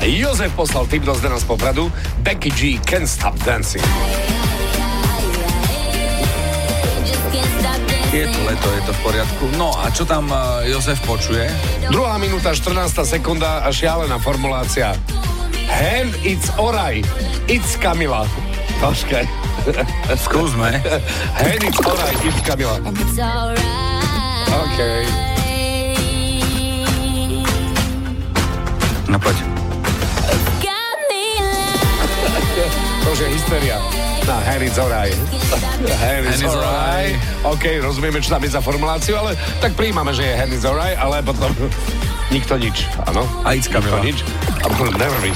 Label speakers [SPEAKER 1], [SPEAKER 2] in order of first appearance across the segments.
[SPEAKER 1] Jozef poslal tip do Zdena z Popradu. Becky G Can't Stop Dancing.
[SPEAKER 2] Je to leto, je to v poriadku. No a čo tam uh, Jozef počuje?
[SPEAKER 1] Druhá minúta, 14 sekunda a šialená formulácia. Hand it's alright. It's Kamila. Počkaj.
[SPEAKER 2] Skúsme.
[SPEAKER 1] Hand it's alright. It's Kamila. OK.
[SPEAKER 2] No poď.
[SPEAKER 1] To už je hysteria. Na hand it's alright. It's alright. OK, rozumieme, čo tam je za formuláciu, ale tak príjmame, že je it's alright, ale potom nikto nič. Áno?
[SPEAKER 2] A it's
[SPEAKER 1] Nikto nič. A potom nervy.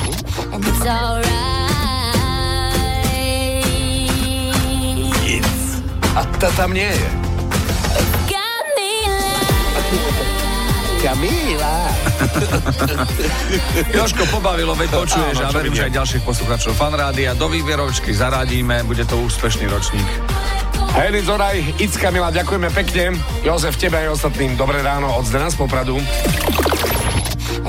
[SPEAKER 1] A ta tam nie je. Kamila.
[SPEAKER 2] Joško pobavilo, veď počuješ a verím, že aj ďalších poslucháčov fanrádia. Do výberočky zaradíme, bude to úspešný ročník.
[SPEAKER 1] Hej, Zoraj, It's Kamila, ďakujeme pekne. Jozef, tebe aj ostatným dobré ráno od Zdena z Popradu.
[SPEAKER 3] A